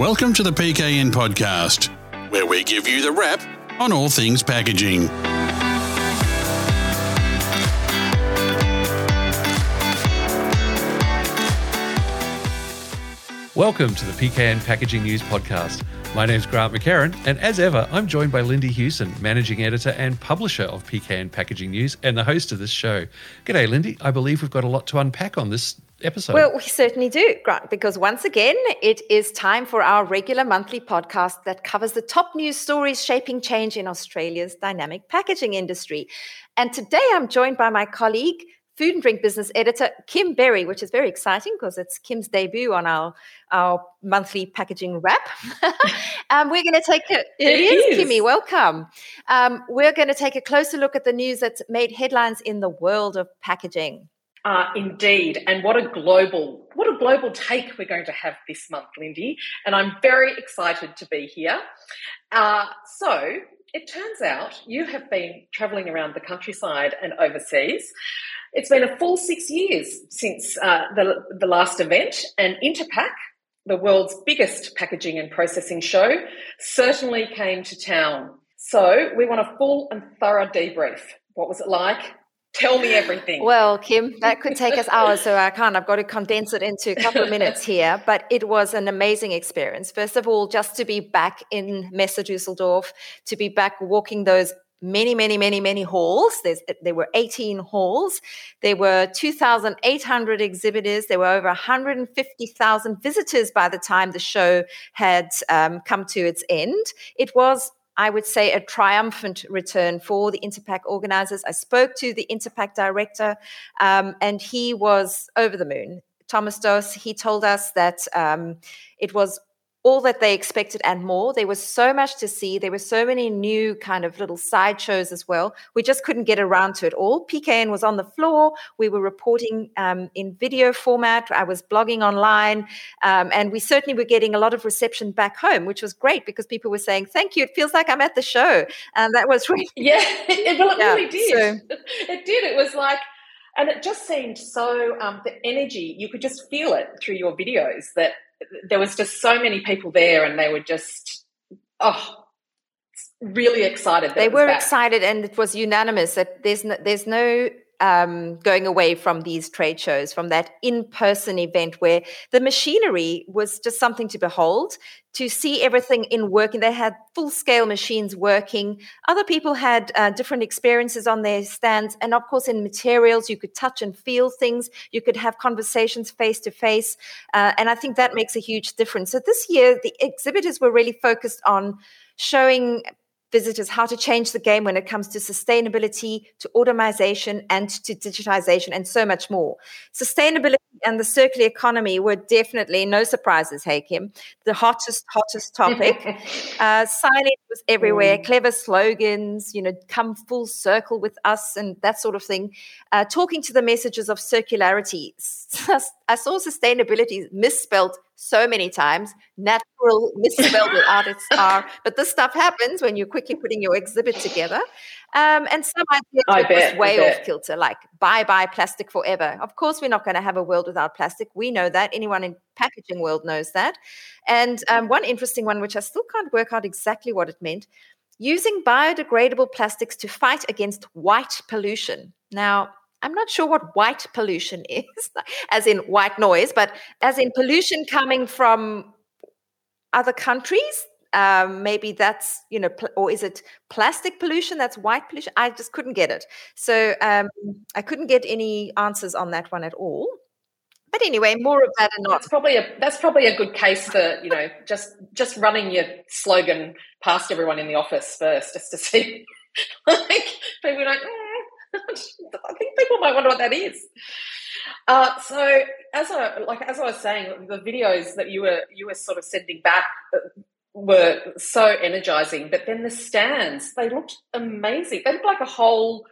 Welcome to the PKN podcast, where we give you the wrap on all things packaging. Welcome to the PKN Packaging News Podcast. My name's Grant McCarran, and as ever, I'm joined by Lindy Hughson, Managing Editor and Publisher of PKN Packaging News and the host of this show. G'day, Lindy. I believe we've got a lot to unpack on this episode. Well, we certainly do, Grant, because once again, it is time for our regular monthly podcast that covers the top news stories shaping change in Australia's dynamic packaging industry. And today I'm joined by my colleague, food and drink business editor Kim Berry, which is very exciting because it's Kim's debut on our our monthly packaging wrap. um, we're going to take a, it, it is, is, Kimmy, welcome. Um, we're going to take a closer look at the news that's made headlines in the world of packaging. Uh, indeed, and what a global what a global take we're going to have this month, Lindy. And I'm very excited to be here. Uh, so it turns out you have been travelling around the countryside and overseas it's been a full six years since uh, the, the last event, and Interpack, the world's biggest packaging and processing show, certainly came to town. So we want a full and thorough debrief. What was it like? Tell me everything. Well, Kim, that could take us hours, so I can't. I've got to condense it into a couple of minutes here. But it was an amazing experience. First of all, just to be back in Messe Dusseldorf, to be back walking those many, many, many, many halls. There's, there were 18 halls. There were 2,800 exhibitors. There were over 150,000 visitors by the time the show had um, come to its end. It was I would say a triumphant return for the Interpack organizers. I spoke to the Interpack director, um, and he was over the moon. Thomas Doss, he told us that um, it was all that they expected and more. There was so much to see. There were so many new kind of little sideshows as well. We just couldn't get around to it all. PKN was on the floor. We were reporting um, in video format. I was blogging online. Um, and we certainly were getting a lot of reception back home, which was great because people were saying, thank you. It feels like I'm at the show. And that was really. Yeah, it, well, it yeah, really did. So, it did. It was like, and it just seemed so, um, the energy, you could just feel it through your videos that there was just so many people there and they were just oh really excited they were excited and it was unanimous that there's no, there's no um, going away from these trade shows, from that in person event where the machinery was just something to behold, to see everything in working. They had full scale machines working. Other people had uh, different experiences on their stands. And of course, in materials, you could touch and feel things, you could have conversations face to face. And I think that makes a huge difference. So this year, the exhibitors were really focused on showing visitors how to change the game when it comes to sustainability, to automation, and to digitization, and so much more. Sustainability and the circular economy were definitely no surprises, hey Kim, the hottest, hottest topic. uh, signage was everywhere, mm. clever slogans, you know, come full circle with us, and that sort of thing. Uh, talking to the messages of circularity. I saw sustainability misspelled so many times. Natural misspelled without its R. But this stuff happens when you're quickly putting your exhibit together. Um, and some ideas I bet, way off kilter, like bye bye plastic forever. Of course, we're not going to have a world without plastic. We know that. Anyone in packaging world knows that. And um, one interesting one, which I still can't work out exactly what it meant, using biodegradable plastics to fight against white pollution. Now, I'm not sure what white pollution is, as in white noise, but as in pollution coming from other countries. Um, maybe that's you know, pl- or is it plastic pollution? That's white pollution. I just couldn't get it, so um, I couldn't get any answers on that one at all. But anyway, more of that and not. That's probably a that's probably a good case for you know just just running your slogan past everyone in the office first, just to see like people like. Mm I think people might wonder what that is. Uh, so as I like as I was saying, the videos that you were you were sort of sending back uh, were so energizing. But then the stands, they looked amazing. They looked like a whole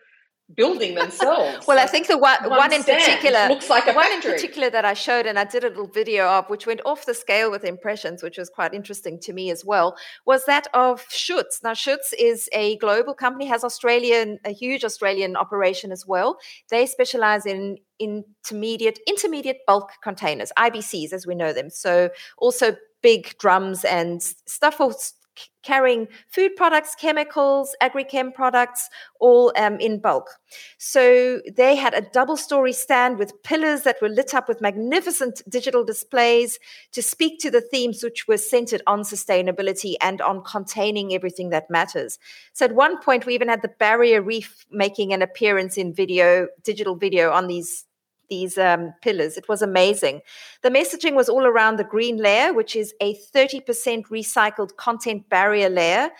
building themselves. well, I think the one, one, one in particular looks like a one factory. in particular that I showed, and I did a little video of, which went off the scale with impressions, which was quite interesting to me as well, was that of Schutz. Now, Schutz is a global company, has Australian a huge Australian operation as well. They specialize in intermediate intermediate bulk containers, IBCs as we know them. So also big drums and stuff for carrying food products, chemicals, agrichem products, all um, in bulk. So they had a double story stand with pillars that were lit up with magnificent digital displays to speak to the themes which were centered on sustainability and on containing everything that matters. So at one point, we even had the barrier reef making an appearance in video, digital video on these these um, pillars. It was amazing. The messaging was all around the green layer, which is a 30% recycled content barrier layer,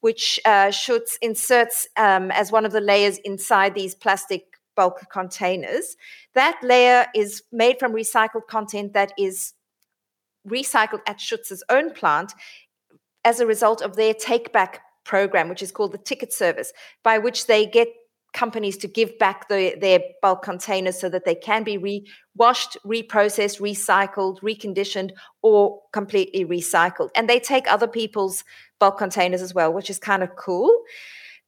which uh, Schutz inserts um, as one of the layers inside these plastic bulk containers. That layer is made from recycled content that is recycled at Schutz's own plant as a result of their take back program, which is called the ticket service, by which they get companies to give back the, their bulk containers so that they can be re- washed, reprocessed, recycled, reconditioned, or completely recycled. And they take other people's bulk containers as well, which is kind of cool.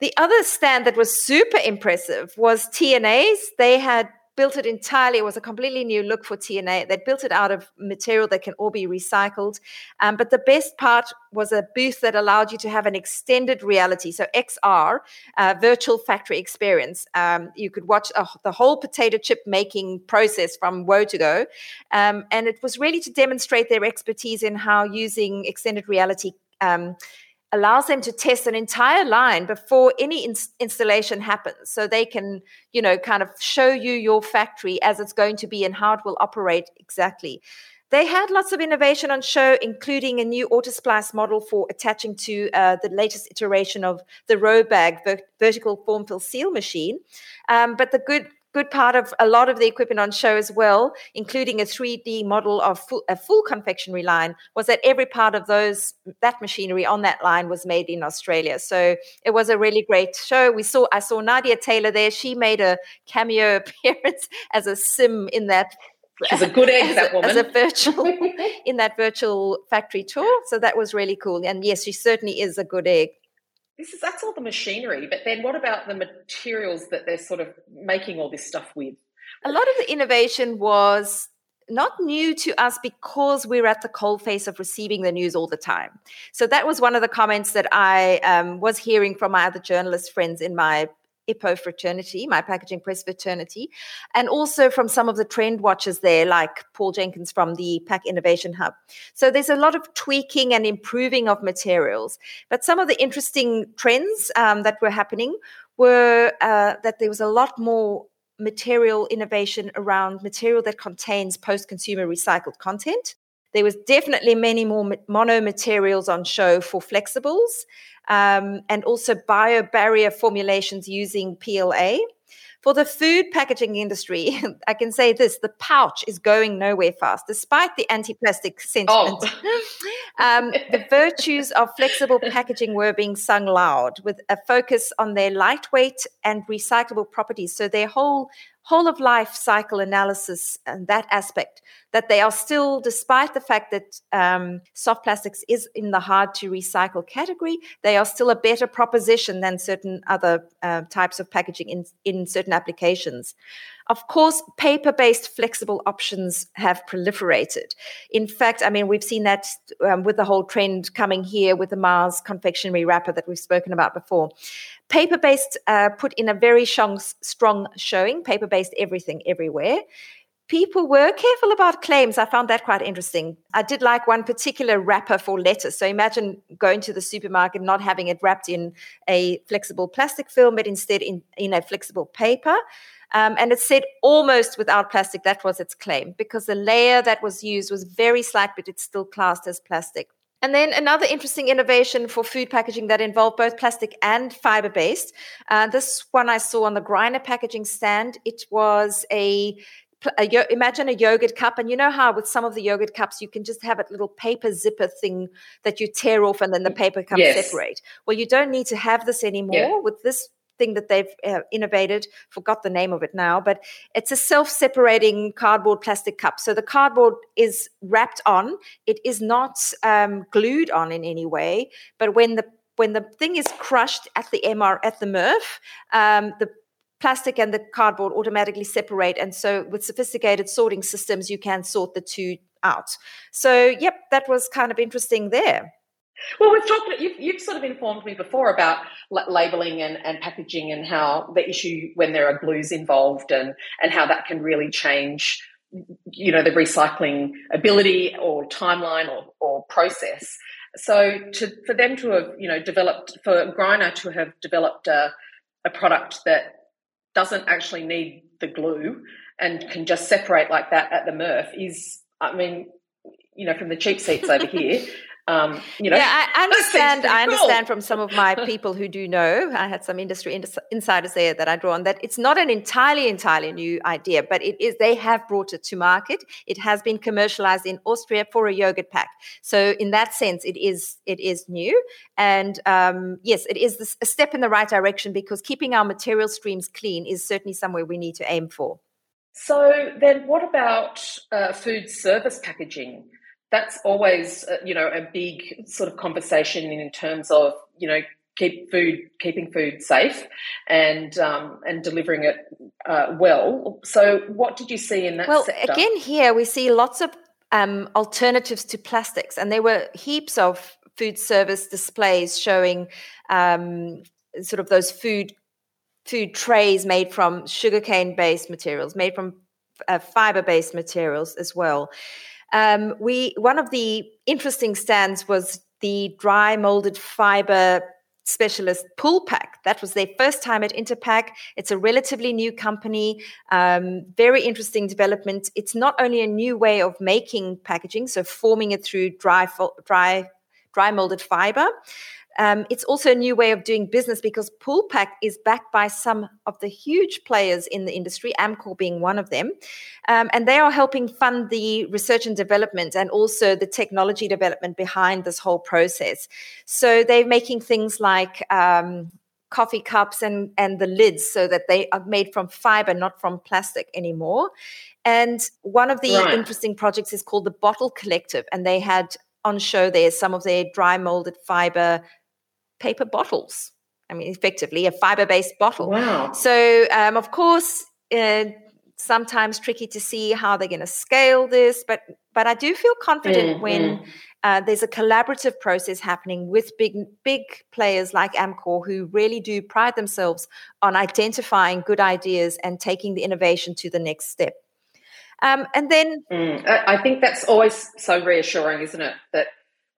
The other stand that was super impressive was TNA's. They had built it entirely. It was a completely new look for TNA. They built it out of material that can all be recycled. Um, but the best part was a booth that allowed you to have an extended reality, so XR, uh, virtual factory experience. Um, you could watch the whole potato chip making process from woe to go. Um, and it was really to demonstrate their expertise in how using extended reality um, allows them to test an entire line before any in- installation happens so they can you know kind of show you your factory as it's going to be and how it will operate exactly they had lots of innovation on show, including a new autosplice model for attaching to uh, the latest iteration of the Robag ver- vertical form fill seal machine. Um, but the good good part of a lot of the equipment on show as well, including a 3D model of full, a full confectionery line, was that every part of those that machinery on that line was made in Australia. So it was a really great show. We saw I saw Nadia Taylor there. She made a cameo appearance as a sim in that She's a good egg, that woman. As a virtual in that virtual factory tour. So that was really cool. And yes, she certainly is a good egg this is that's all the machinery but then what about the materials that they're sort of making all this stuff with a lot of the innovation was not new to us because we're at the cold face of receiving the news all the time. So that was one of the comments that I um, was hearing from my other journalist friends in my IPPO fraternity, my packaging press fraternity, and also from some of the trend watchers there, like Paul Jenkins from the Pack Innovation Hub. So there's a lot of tweaking and improving of materials. But some of the interesting trends um, that were happening were uh, that there was a lot more material innovation around material that contains post consumer recycled content. There was definitely many more mono materials on show for flexibles um, and also bio barrier formulations using PLA. For the food packaging industry, I can say this the pouch is going nowhere fast, despite the anti plastic sentiment. Oh. um, the virtues of flexible packaging were being sung loud with a focus on their lightweight and recyclable properties. So, their whole whole of life cycle analysis and that aspect that they are still despite the fact that um, soft plastics is in the hard to recycle category they are still a better proposition than certain other uh, types of packaging in, in certain applications of course, paper based flexible options have proliferated. In fact, I mean, we've seen that um, with the whole trend coming here with the Mars confectionery wrapper that we've spoken about before. Paper based uh, put in a very strong, strong showing, paper based everything everywhere people were careful about claims. I found that quite interesting. I did like one particular wrapper for lettuce. So imagine going to the supermarket, not having it wrapped in a flexible plastic film, but instead in, in a flexible paper. Um, and it said almost without plastic. That was its claim because the layer that was used was very slight, but it's still classed as plastic. And then another interesting innovation for food packaging that involved both plastic and fiber based. Uh, this one I saw on the Greiner packaging stand. It was a a, imagine a yogurt cup and you know how with some of the yogurt cups you can just have a little paper zipper thing that you tear off and then the paper comes yes. separate well you don't need to have this anymore yeah. with this thing that they've uh, innovated. Forgot the name of it now, but it's a self-separating cardboard plastic cup. So the cardboard is wrapped on; it is not um, glued on in any way. But when the when the thing is crushed at the MR at the MRF, um, the plastic and the cardboard automatically separate. And so, with sophisticated sorting systems, you can sort the two out. So, yep, that was kind of interesting there. Well, we've talked. You've, you've sort of informed me before about labeling and, and packaging and how the issue when there are glues involved and and how that can really change, you know, the recycling ability or timeline or, or process. So to for them to have you know developed for Greiner to have developed a, a product that doesn't actually need the glue and can just separate like that at the MRF is, I mean, you know, from the cheap seats over here, um, you know, yeah, I understand. I understand cool. from some of my people who do know. I had some industry insiders there that I draw on that it's not an entirely, entirely new idea, but it is. They have brought it to market. It has been commercialized in Austria for a yogurt pack. So in that sense, it is it is new, and um, yes, it is this, a step in the right direction because keeping our material streams clean is certainly somewhere we need to aim for. So then, what about uh, food service packaging? That's always uh, you know a big sort of conversation in terms of you know keep food keeping food safe and um, and delivering it uh, well so what did you see in that well sector? again here we see lots of um, alternatives to plastics and there were heaps of food service displays showing um, sort of those food food trays made from sugarcane based materials made from uh, fiber based materials as well um, we one of the interesting stands was the dry molded fiber specialist PulPac. That was their first time at Interpack. It's a relatively new company, um, very interesting development. It's not only a new way of making packaging, so forming it through dry, dry, dry molded fiber, um, it's also a new way of doing business because PulPac is backed by some of the huge players in the industry, Amcor being one of them. Um, and they are helping fund the research and development and also the technology development behind this whole process. So they're making things like um, coffee cups and, and the lids so that they are made from fiber, not from plastic anymore. And one of the right. interesting projects is called the Bottle Collective, and they had on show there some of their dry molded fiber paper bottles. I mean, effectively a fiber based bottle. Wow. So, um, of course, uh, sometimes tricky to see how they're going to scale this, but but I do feel confident mm-hmm. when uh, there's a collaborative process happening with big big players like Amcor who really do pride themselves on identifying good ideas and taking the innovation to the next step. Um, and then mm, I think that's always so reassuring, isn't it? That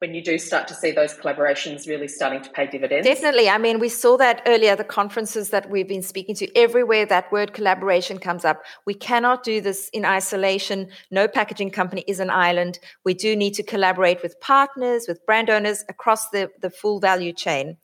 when you do start to see those collaborations really starting to pay dividends? Definitely. I mean, we saw that earlier, the conferences that we've been speaking to, everywhere that word collaboration comes up. We cannot do this in isolation. No packaging company is an island. We do need to collaborate with partners, with brand owners across the, the full value chain.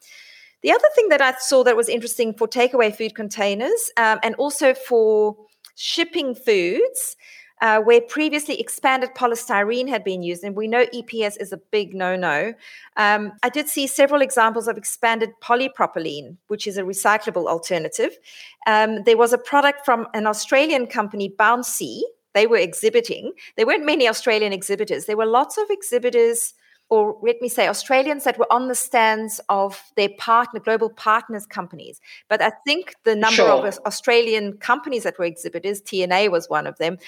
The other thing that I saw that was interesting for takeaway food containers um, and also for shipping foods uh, where previously expanded polystyrene had been used, and we know EPS is a big no no. Um, I did see several examples of expanded polypropylene, which is a recyclable alternative. Um, there was a product from an Australian company, Bouncy. They were exhibiting. There weren't many Australian exhibitors. There were lots of exhibitors or let me say Australians that were on the stands of their partner global partners companies. But I think the number sure. of Australian companies that were exhibitors, TNA was one of them,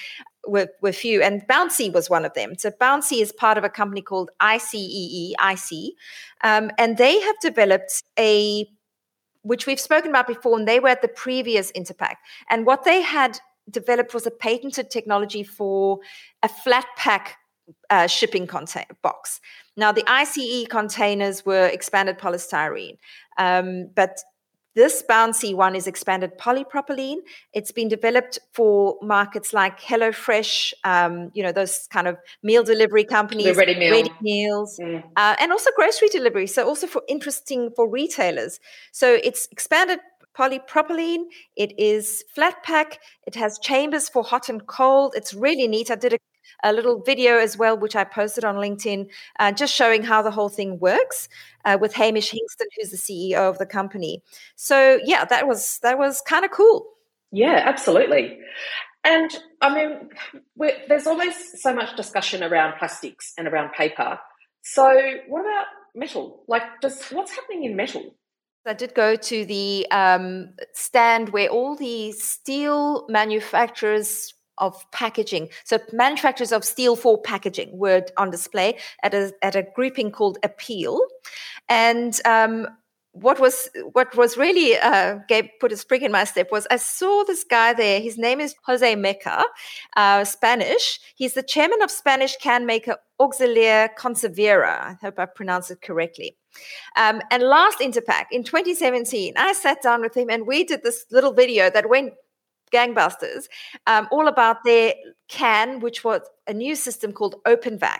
were, were few, and Bouncy was one of them. So Bouncy is part of a company called ICEE, IC, um, and they have developed a which we've spoken about before, and they were at the previous Interpack. And what they had developed was a patented technology for a flat pack uh, shipping container box. Now, the ICE containers were expanded polystyrene, um, but this bouncy one is expanded polypropylene. It's been developed for markets like HelloFresh, um, you know, those kind of meal delivery companies, the ready, meal. ready meals, mm. uh, and also grocery delivery. So also for interesting for retailers. So it's expanded polypropylene. It is flat pack. It has chambers for hot and cold. It's really neat. I did a a little video as well, which I posted on LinkedIn, uh, just showing how the whole thing works uh, with Hamish Hingston, who's the CEO of the company. So yeah, that was that was kind of cool. Yeah, absolutely. And I mean, there's always so much discussion around plastics and around paper. So what about metal? Like, does what's happening in metal? I did go to the um, stand where all the steel manufacturers of packaging. So manufacturers of steel for packaging were on display at a at a grouping called APEAL, and um, what was what was really uh, gave put a spring in my step was I saw this guy there. His name is Jose Meca, uh, Spanish. He's the chairman of Spanish can maker Auxiliar Conservera. I hope I pronounced it correctly. Um, and last Interpack in 2017, I sat down with him and we did this little video that went gangbusters, um, all about their can, which was a new system called OpenVac.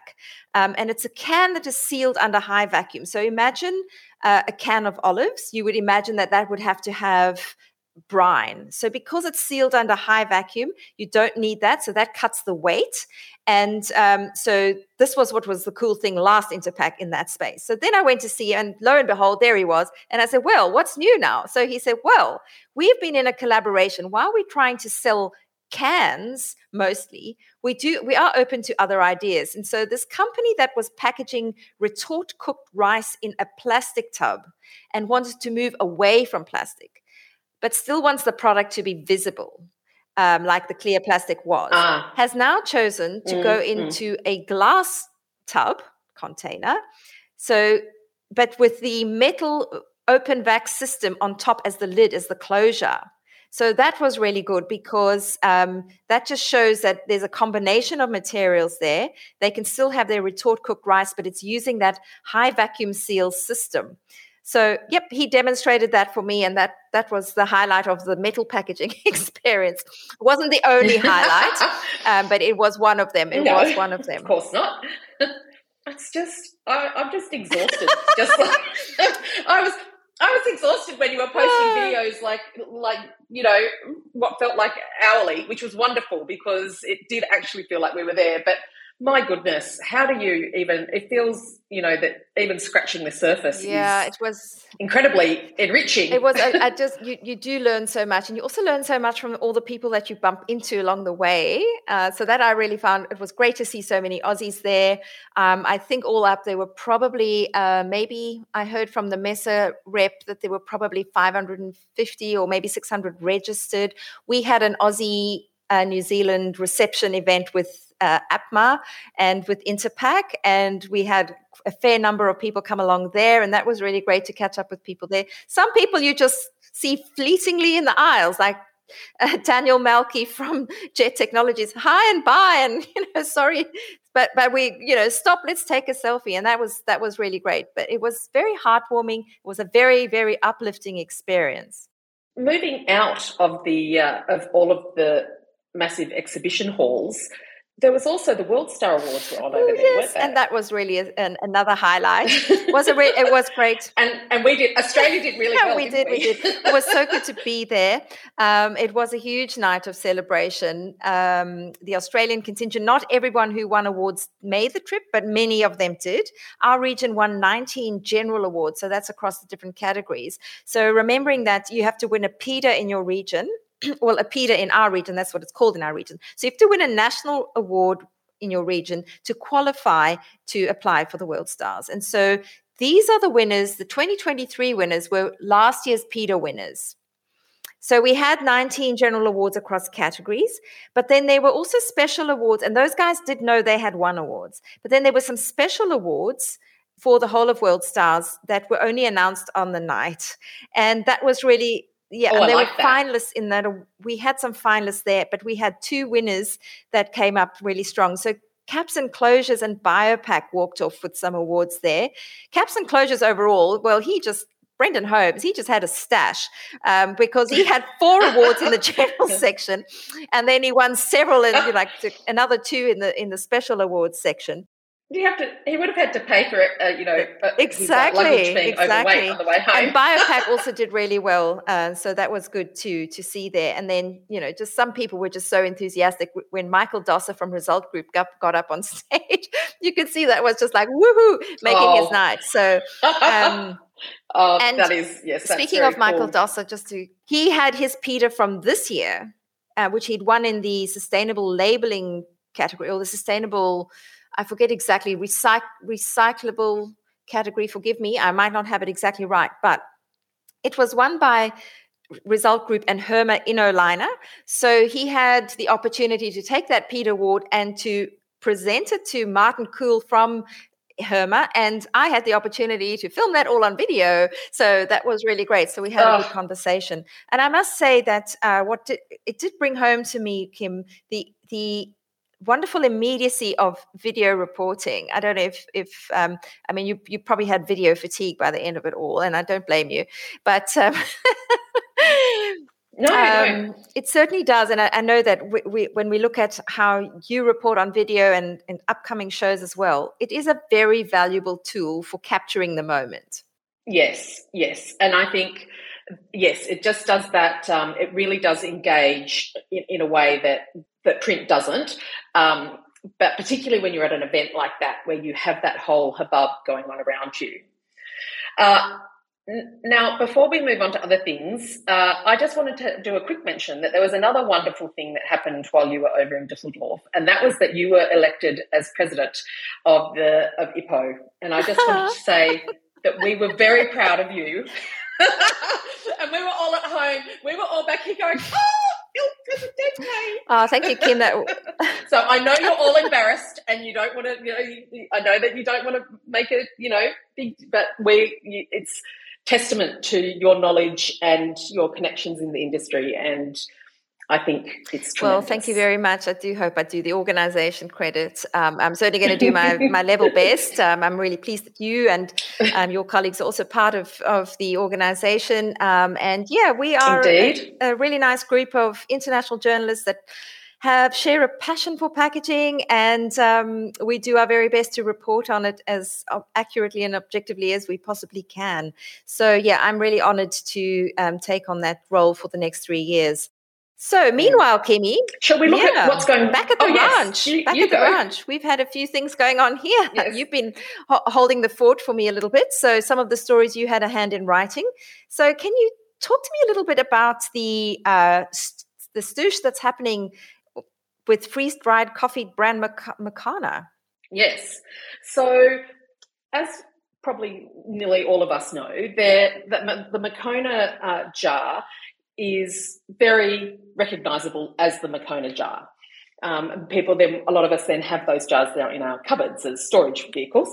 Um, and it's a can that is sealed under high vacuum. So imagine uh, a can of olives. You would imagine that that would have to have brine. So because it's sealed under high vacuum, you don't need that. So that cuts the weight. And um, so this was what was the cool thing last Interpack in that space. So then I went to see, and lo and behold, there he was. And I said, Well, what's new now? So he said, Well, we've been in a collaboration while we're trying to sell cans mostly we do we are open to other ideas and so this company that was packaging retort cooked rice in a plastic tub and wanted to move away from plastic but still wants the product to be visible, um, like the clear plastic was, ah. has now chosen to mm, go mm. into mm. a glass tub container. So, but with the metal uh, open vac system on top as the lid, as the closure. So that was really good because um, that just shows that there's a combination of materials there. They can still have their retort cooked rice, but it's using that high vacuum seal system. So, yep, he demonstrated that for me, and that that was the highlight of the metal packaging experience. It wasn't the only highlight, um, but it was one of them. It no, was one of them. Of course not. it's just I, am just exhausted. just like I was. I was exhausted when you were posting videos like like you know what felt like hourly, which was wonderful because it did actually feel like we were there. But my goodness, how do you even? It feels, you know, that even scratching the surface. Yeah, it was incredibly enriching. It was. I, I, just you, you do learn so much, and you also learn so much from all the people that you bump into along the way. Uh, so that I really found it was great to see so many Aussies there. Um, I think all up there were probably uh, maybe I heard from the Messe rep that there were probably 550 or maybe 600 registered. We had an Aussie uh, New Zealand reception event with uh, APMA and with Interpack, and we had a fair number of people come along there, and that was really great to catch up with people there. Some people you just see fleetingly in the aisles, like uh, Daniel Malky from Jet Technologies, hi and bye, and you know, sorry, but but we, you know, stop, let's take a selfie, and that was that was really great. But it was very heartwarming. It was a very very uplifting experience. Moving out of the uh, of all of the massive exhibition halls there was also the World Star Awards were on over there, yes, and that was really a, an, another highlight. was it? Re- it was great, and and we did. Australia did really yeah, well. We did. We? we? did. It was so good to be there. Um, it was a huge night of celebration. Um, the Australian contingent. Not everyone who won awards made the trip, but many of them did. Our region won 19 general awards, so that's across the different categories. So remembering that you have to win a PIDA in your region well, a PIDA in our region, that's what it's called in our region. So you have to win a national award in your region to qualify to apply for the World Stars. And so these are the winners. The 2023 winners were last year's PIDA winners. So we had 19 general awards across categories, but then there were also special awards, and those guys did know they had won awards. But then there were some special awards for the whole of World Stars that were only announced on the night. And that was really yeah, oh, and there like were that. finalists in that. We had some finalists there, but we had two winners that came up really strong. So Caps and Closures and BioPak walked off with some awards there. Caps and Closures overall, well, he just Brendan Holmes, he just had a stash um, because he had four awards in the general section, and then he won several in like another two in the in the special awards section you have to? He would have had to pay for it, uh, you know, exactly, exactly. on the way home. And BioPak also did really well, uh, so that was good too to see there. And then, you know, just some people were just so enthusiastic when Michael Dossor from Result Group got, got up on stage. you could see that was just like woohoo, making oh. his night. So. Um, oh, and that is yes. Speaking of Michael cool. Dossor, just to he had his PIDA from this year, uh, which he'd won in the sustainable labeling category or the sustainable I forget exactly, recyc- recyclable category. Forgive me, I might not have it exactly right, but it was won by Result Group and Herma InnoLiner. So he had the opportunity to take that PIDA Award and to present it to Martin Kuhl from Herma, and I had the opportunity to film that all on video. So that was really great. So we had oh. a good conversation, and I must say that uh, what did, it did bring home to me, Kim, the the wonderful immediacy of video reporting. I don't know if if um, I mean you you probably had video fatigue by the end of it all, and I don't blame you, but. Um, No, um, no, it certainly does, and I, I know that we, we, when we look at how you report on video and, and upcoming shows as well, it is a very valuable tool for capturing the moment. Yes, yes, and I think yes, it just does that. Um, it really does engage in, in, a way that that print doesn't. Um, but particularly when you're at an event like that, where you have that whole hubbub going on around you. Uh, now, before we move on to other things, uh, I just wanted to do a quick mention that there was another wonderful thing that happened while you were over in Dusseldorf, and that was that you were elected as president of the of IPPO. And I just wanted to say that we were very proud of you, and we were all at home. We were all back here going, "Oh, Il Presidente!" Oh, thank you, Kim. That so I know you're all embarrassed, and you don't want to. You know, I know that you don't want to make it. You know, big, but we. You, it's testament to your knowledge and your connections in the industry and I think it's tremendous. well. Thank you very much. I do hope I do the organisation credit. Um, I'm certainly going to do my my level best. Um, I'm really pleased that you and um, your colleagues are also part of of the organisation. Um, and yeah, we are a, a, really nice group of international journalists that have share a passion for packaging, and um, we do our very best to report on it as accurately and objectively as we possibly can. So, yeah, I'm really honored to um, take on that role for the next three years. So, meanwhile, Kimmy, shall we look yeah, at what's going back at the oh, ranch? Yes. You, back you at go. the ranch, we've had a few things going on here. Yes. You've been ho- holding the fort for me a little bit. So, some of the stories you had a hand in writing. So, can you talk to me a little bit about the uh, st- the stoosh that's happening with freeze dried coffee brand Moccona. Yes. So, as probably nearly all of us know, the, the Moccona uh, jar is very recognizable as the Moccona jar. Um, people then, a lot of us then have those jars there in our cupboards as storage vehicles.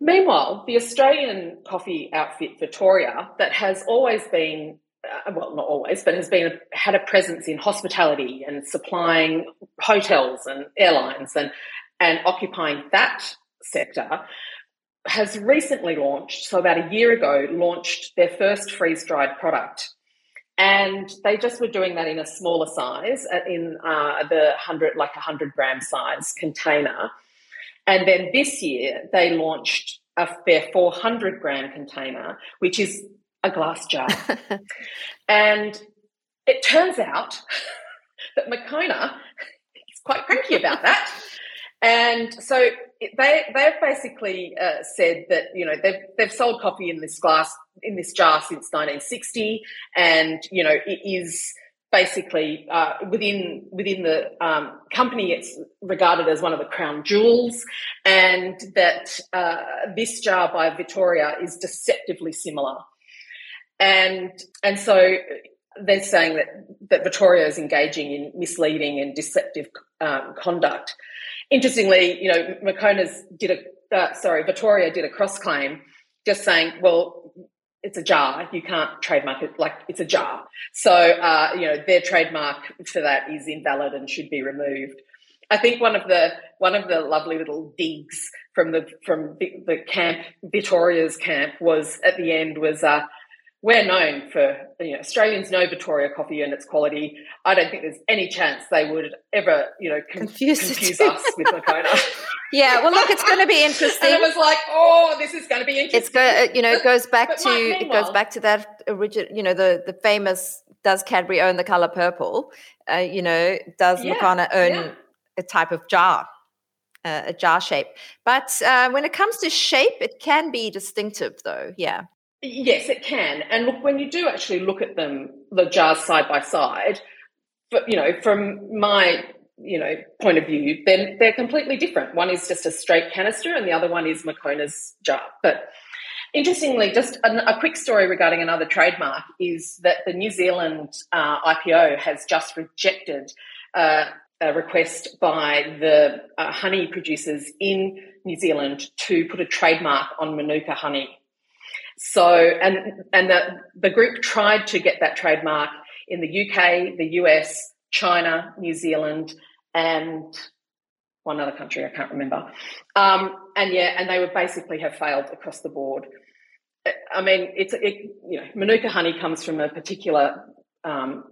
Meanwhile, the Australian coffee outfit Vittoria, that has always been uh, well, not always, but has been had a presence in hospitality and supplying hotels and airlines and and occupying that sector, has recently launched. So about a year ago, launched their first freeze dried product, and they just were doing that in a smaller size, uh, in uh, the hundred like a hundred gram size container, and then this year they launched a, their 400 gram container, which is a glass jar. and it turns out that Moccona is quite cranky about that. And so they they've basically uh, said that you know they've they've sold coffee in this glass in this jar since 1960, and you know it is basically uh, within within the um, company it's regarded as one of the crown jewels, and that uh, this jar by Vittoria is deceptively similar. And and so they're saying that that Vittoria is engaging in misleading and deceptive um, conduct. Interestingly, you know, Moccona's did a uh, sorry, Vittoria did a cross claim, just saying, well, it's a jar. You can't trademark it like it's a jar. So uh, you know, their trademark for that is invalid and should be removed. I think one of the one of the lovely little digs from the from the, the camp Vittoria's camp was at the end was uh, we're known for you know Australians know Vittoria coffee and its quality. I don't think there's any chance they would ever you know con- confuse, confuse us with Moccona. yeah, well, look, it's going to be interesting. and it was like, oh, this is going to be interesting. It's go, you know, it goes back to it goes back to that original, you know, the the famous does Cadbury own the color purple? Uh, you know, does yeah, own yeah. a type of jar? Uh, a jar shape. But uh, when it comes to shape, it can be distinctive, though. Yeah. Yes, it can. And look, when you do actually look at them, the jars side by side, but you know, from my you know point of view, then they're completely different. One is just a straight canister, and the other one is Moccona's jar. But Interestingly, just a, a, quick story regarding another trademark is that the New Zealand uh, IPO has just rejected uh, a request by the uh, honey producers in New Zealand to put a trademark on Manuka honey. So, and and the, the group tried to get that trademark in the UK, the US, China, New Zealand, and one other country I can't remember. Um, and yeah, and they would basically have failed across the board. I mean, it's it, you know, Manuka honey comes from a particular um,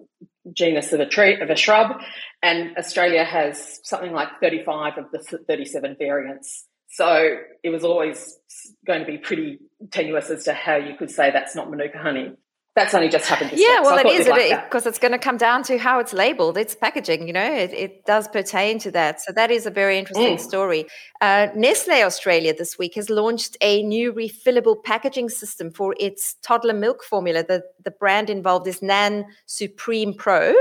genus of a tree of a shrub, and Australia has something like 35 of the 37 variants. So it was always going to be pretty tenuous as to how you could say that's not Manuka honey that's only just happened. yeah, well, so it is because it, it's going to come down to how it's labeled. It's packaging, you know, it, it does pertain to that. So that is a very interesting mm. story. Uh, Nestle Australia this week has launched a new refillable packaging system for its toddler milk formula. The the brand involved is Nan Supreme Pro.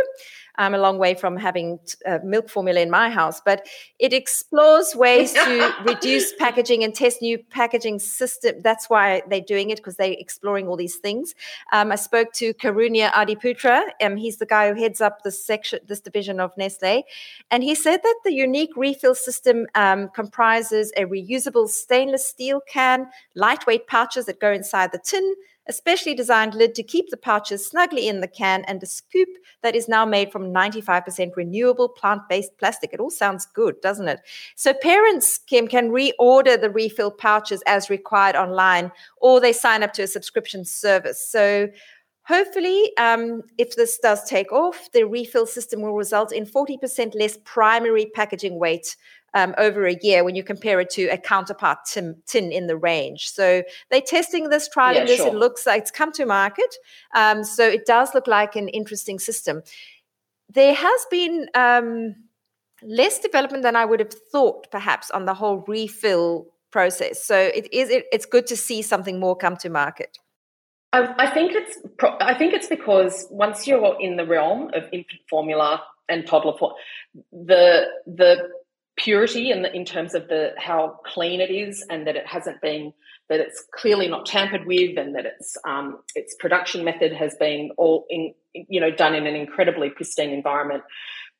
I'm a long way from having uh, milk formula in my house, but it explores ways to reduce packaging and test new packaging system. That's why they're doing it because they're exploring all these things. Um, I spoke to Karunya Adiputra. Um, he's the guy who heads up this section, this division of Nestle, and he said that the unique refill system um, comprises a reusable stainless steel can, lightweight pouches that go inside the tin a specially designed lid to keep the pouches snugly in the can, and a scoop that is now made from 95% renewable plant based plastic. It all sounds good, doesn't it? So, parents, Kim, can reorder the refill pouches as required online, or they sign up to a subscription service. So, Hopefully, um, if this does take off, the refill system will result in 40% less primary packaging weight um, over a year when you compare it to a counterpart tin, tin in the range. So they're testing this, trialing yeah, this. Sure. It looks like it's come to market. Um, so it does look like an interesting system. There has been um, less development than I would have thought, perhaps, on the whole refill process. So it is it, it's good to see something more come to market. I, think it's I think it's because once you're in the realm of infant formula and toddler formula, the the purity in, the, in terms of the how clean it is and that it hasn't been that it's clearly not tampered with and that its um, its production method has been all in you know done in an incredibly pristine environment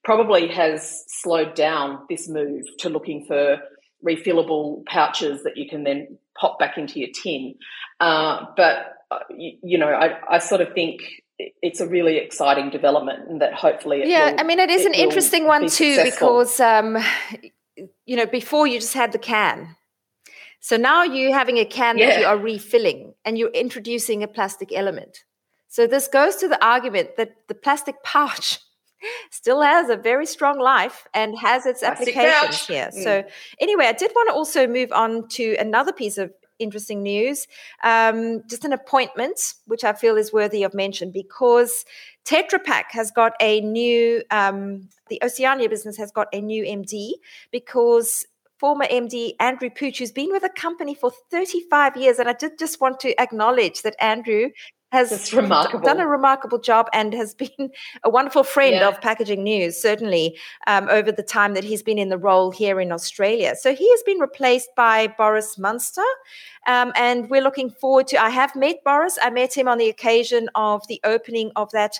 probably has slowed down this move to looking for refillable pouches that you can then pop back into your tin. Uh, but uh, you, you, know I, I sort of think it's a really exciting development and that hopefully yeah will, i mean it is an interesting one be too successful. because um, you know before you just had the can so now you're having a can yeah. that you are refilling and you're introducing a plastic element so this goes to the argument that the plastic pouch still has a very strong life and has its plastic applications pouch. here mm. so anyway i did want to also move on to another piece of interesting news. Um, just an appointment, which I feel is worthy of mention because Tetra Pak has got a new, um, the Oceania business has got a new MD because former MD Andrew Pooch, who's been with the company for 35 years. And I did just want to acknowledge that Andrew has done a remarkable job and has been a wonderful friend yeah. of packaging news certainly um, over the time that he's been in the role here in australia. So he has been replaced by boris munster um, and we're looking forward to i have met boris. I met him on the occasion of the opening of that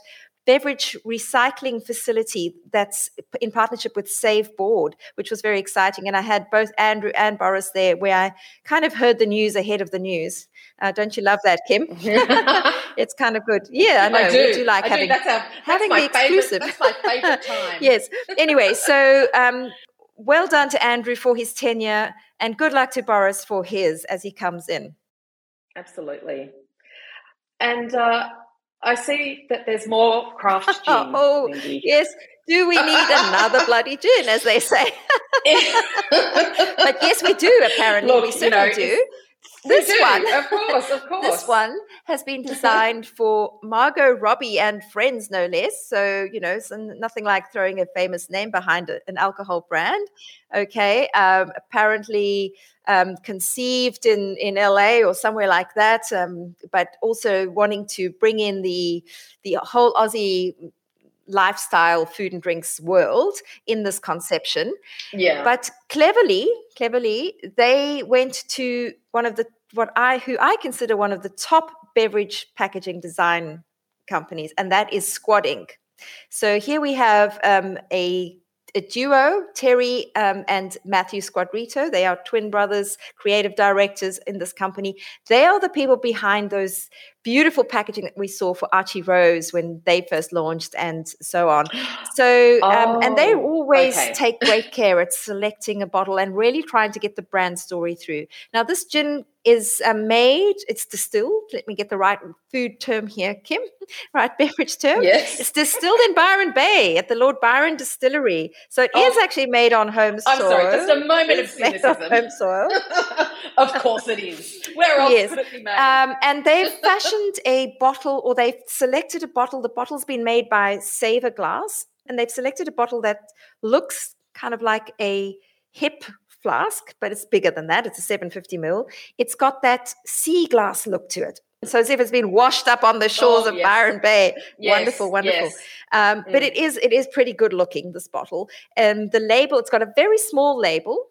beverage recycling facility that's in partnership with Saveboard, which was very exciting. And I had both Andrew and Boris there, where I kind of heard the news ahead of the news. Uh, don't you love that, Kim? it's kind of good. Yeah, I know. I do. We do like I having, do. That's our, that's having the exclusive. Favorite, that's my favorite time. yes. Anyway, so um, well done to Andrew for his tenure, and good luck to Boris for his as he comes in. Absolutely. And uh, I see that there's more craft oh, gin. oh, yes. Do we need another bloody gin, as they say? but yes, we do. Apparently, Look, we certainly you know, do this one, of course, of course. This one has been designed for Margot Robbie and friends, no less. So you know, nothing like throwing a famous name behind an alcohol brand. Okay, um, apparently um, conceived in in LA or somewhere like that, um, but also wanting to bring in the the whole Aussie lifestyle food and drinks world in this conception yeah but cleverly cleverly they went to one of the what I who I consider one of the top beverage packaging design companies, and that is Squad Ink. So here we have um, a a duo, Terry um, and Matthew Squadrito. They are twin brothers, creative directors in this company. They are the people behind those beautiful packaging that we saw for Archie Rose when they first launched and so on. So, um, oh, and they oh, always okay. take great care at selecting a bottle and really trying to get the brand story through. Now, this gin is uh, made, it's distilled. Let me get the right food term here, Kim, right beverage term. Yes. It's distilled in Byron Bay at the Lord Byron Distillery. So it oh, is actually made on home soil. I'm sorry, just a moment it's of cynicism. home soil. of course it is. Where else yes. could it be made? Um, and they've fashioned a bottle or they've selected a bottle. The bottle's been made by Saverglass, and they've selected a bottle that looks kind of like a hip flask, but it's bigger than that. It's a 750 ml. It's got that sea glass look to it. So as if it's been washed up on the shores oh, of yes. Byron Bay. Yes, wonderful, wonderful. Yes. Um, mm. But it is it is pretty good looking. This bottle, and the label. It's got a very small label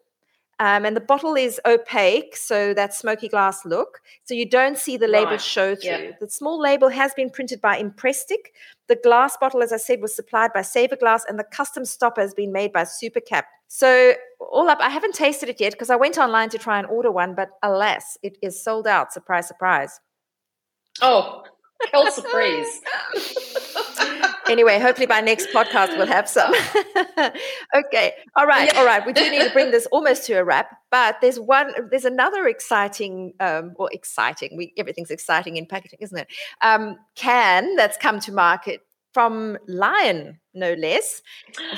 um, and the bottle is opaque, so that smoky glass look. So you don't see the label right. show through. Yeah. The small label has been printed by Imprestic. The glass bottle, as I said, was supplied by Saverglass, and the custom stopper has been made by Supercap. So all up, I haven't tasted it yet because I went online to try and order one, but alas, it is sold out. Surprise, surprise. Oh, hell surprise. anyway, hopefully by next podcast we'll have some. okay. All right. Yeah. All right. We do need to bring this almost to a wrap, but there's one, there's another exciting, um, or exciting, we, everything's exciting in packaging, isn't it? Um, can that's come to market from Lion, no less.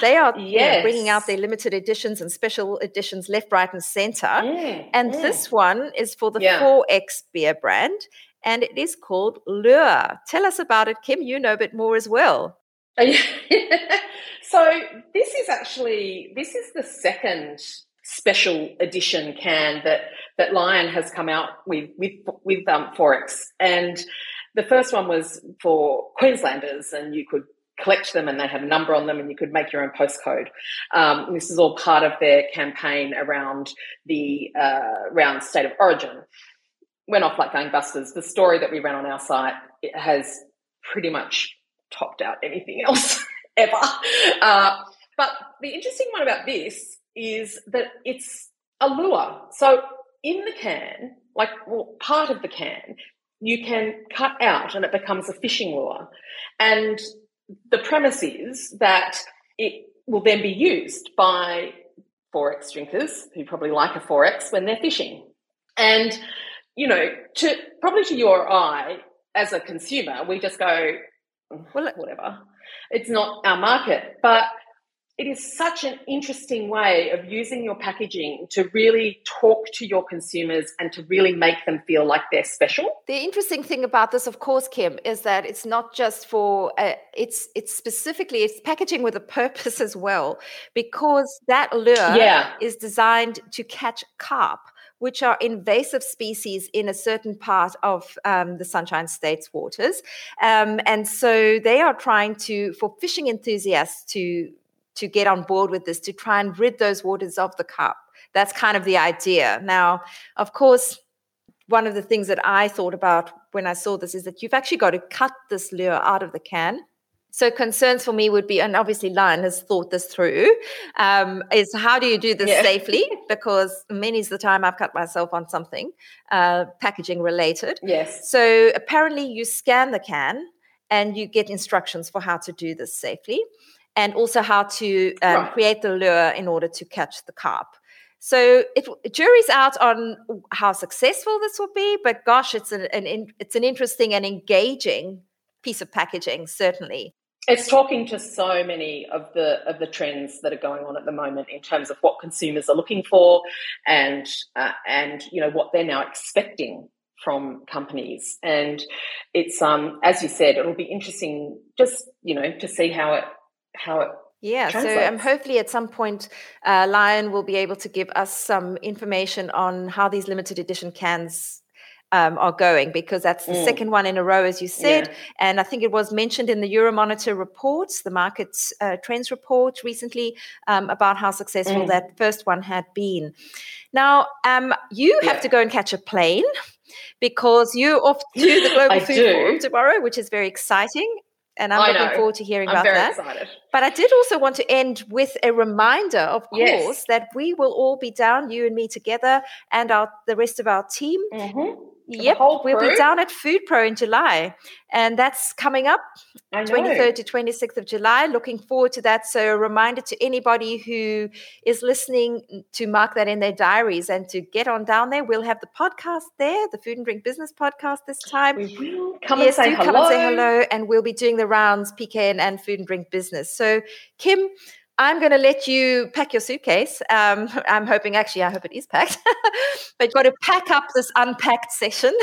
They are yes. you know, bringing out their limited editions and special editions left, right, and center. Mm, and mm. this one is for the yeah. 4X beer brand and it is called Lure. Tell us about it, Kim. You know a bit more as well. so this is actually this is the second special edition can that that Lion has come out with with with um, 4X, and the first one was for Queenslanders, and you could collect them and they had a number on them and you could make your own postcode. Um, this is all part of their campaign around the uh, around state of origin went off like gangbusters. The story that we ran on our site has pretty much topped out anything else ever. Uh, but the interesting one about this is that it's a lure. So in the can, like well, part of the can, you can cut out and it becomes a fishing lure. And the premise is that it will then be used by 4X drinkers who probably like a 4X when they're fishing. And you know, to probably to your eye as a consumer, we just go, well, whatever. It's not our market. But it is such an interesting way of using your packaging to really talk to your consumers and to really make them feel like they're special. The interesting thing about this, of course, Kim, is that it's not just for uh, it's it's specifically it's packaging with a purpose as well, because that lure yeah. is designed to catch carp which are invasive species in a certain part of um, the Sunshine State's waters. Um, and so they are trying to, for fishing enthusiasts to, to get on board with this, to try and rid those waters of the carp. That's kind of the idea. Now, of course, one of the things that I thought about when I saw this is that you've actually got to cut this lure out of the can so concerns for me would be, and obviously Lion has thought this through, um, is how do you do this yeah. safely? Because many's the time I've cut myself on something uh, packaging related. Yes. So apparently you scan the can and you get instructions for how to do this safely, and also how to um, right. create the lure in order to catch the carp. So it, jury's out on how successful this will be, but gosh, it's an, an it's an interesting and engaging piece of packaging, certainly it's talking to so many of the of the trends that are going on at the moment in terms of what consumers are looking for and uh, and you know what they're now expecting from companies and it's um as you said it'll be interesting just you know to see how it how it yeah, translates. so um, hopefully at some point, uh, Lion will be able to give us some information on how these limited edition cans um, are going because that's the mm. second one in a row, as you said. Yeah. And I think it was mentioned in the Euromonitor reports, the market uh, trends report recently, um, about how successful mm. that first one had been. Now, um, you have to go and catch a plane because you're off to the Global Food do. Forum tomorrow, which is very exciting and I'm I looking know. forward to hearing I'm about that. Excited. But I did also want to end with a reminder, of course, yes. that we will all be down, you and me together, and our the rest of our team. Mm-hmm. Yep, we'll be down at Food Pro in July, and that's coming up 23rd to 26th of July. Looking forward to that. So, a reminder to anybody who is listening mm, to mark that in their diaries and to get on down there. We'll have the podcast there, the Food and Drink Business podcast this time. We will come yes, and say do hello. come and say hello, and we'll be doing the rounds PKN and Food and Drink Business. So, Kim, I'm going to let you pack your suitcase. Um, I'm hoping, actually, I hope it is packed, but you've got to pack up this unpacked session.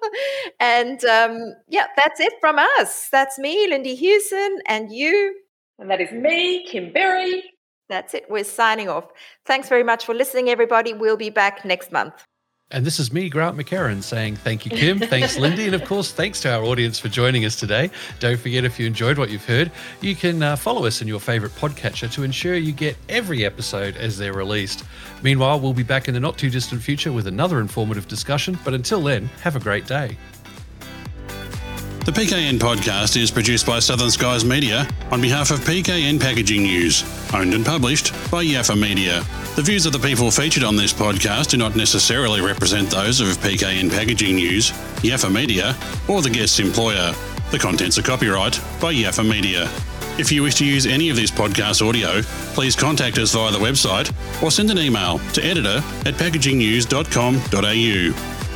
and um, yeah, that's it from us. That's me, Lindy Hughson, and you. And that is me, Kim Berry. That's it. We're signing off. Thanks very much for listening, everybody. We'll be back next month. And this is me, Grant McCarran, saying thank you, Kim. Thanks, Lindy. And of course, thanks to our audience for joining us today. Don't forget, if you enjoyed what you've heard, you can uh, follow us in your favorite podcatcher to ensure you get every episode as they're released. Meanwhile, we'll be back in the not too distant future with another informative discussion. But until then, have a great day. The PKN podcast is produced by Southern Skies Media on behalf of PKN Packaging News, owned and published by Yaffa Media. The views of the people featured on this podcast do not necessarily represent those of PKN Packaging News, Yaffa Media, or the guest's employer. The contents are copyright by Yaffa Media. If you wish to use any of this podcast audio, please contact us via the website or send an email to editor at packagingnews.com.au.